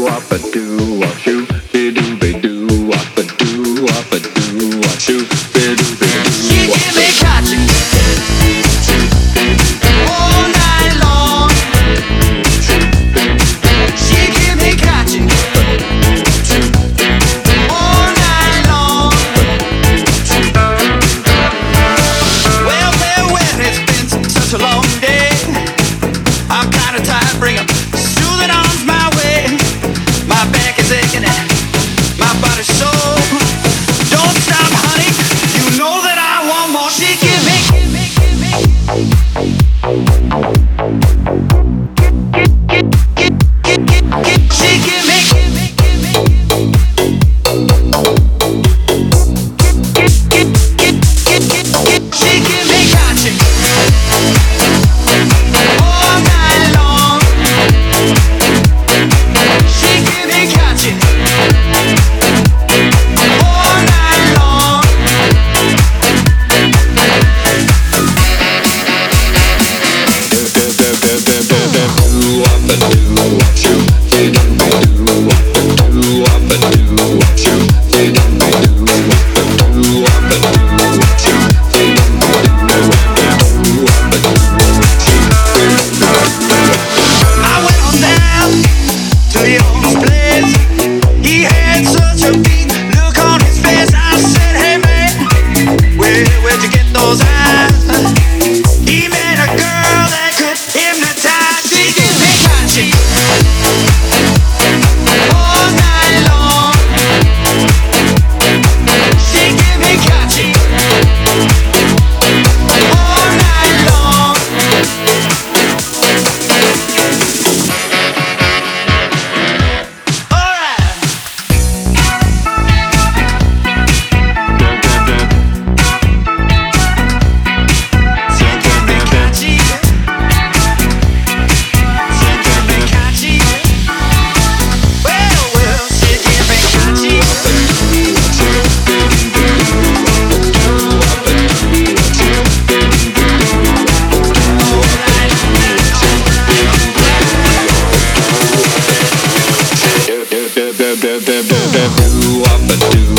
He met a girl that could hypnotize. She give do, I'ma do.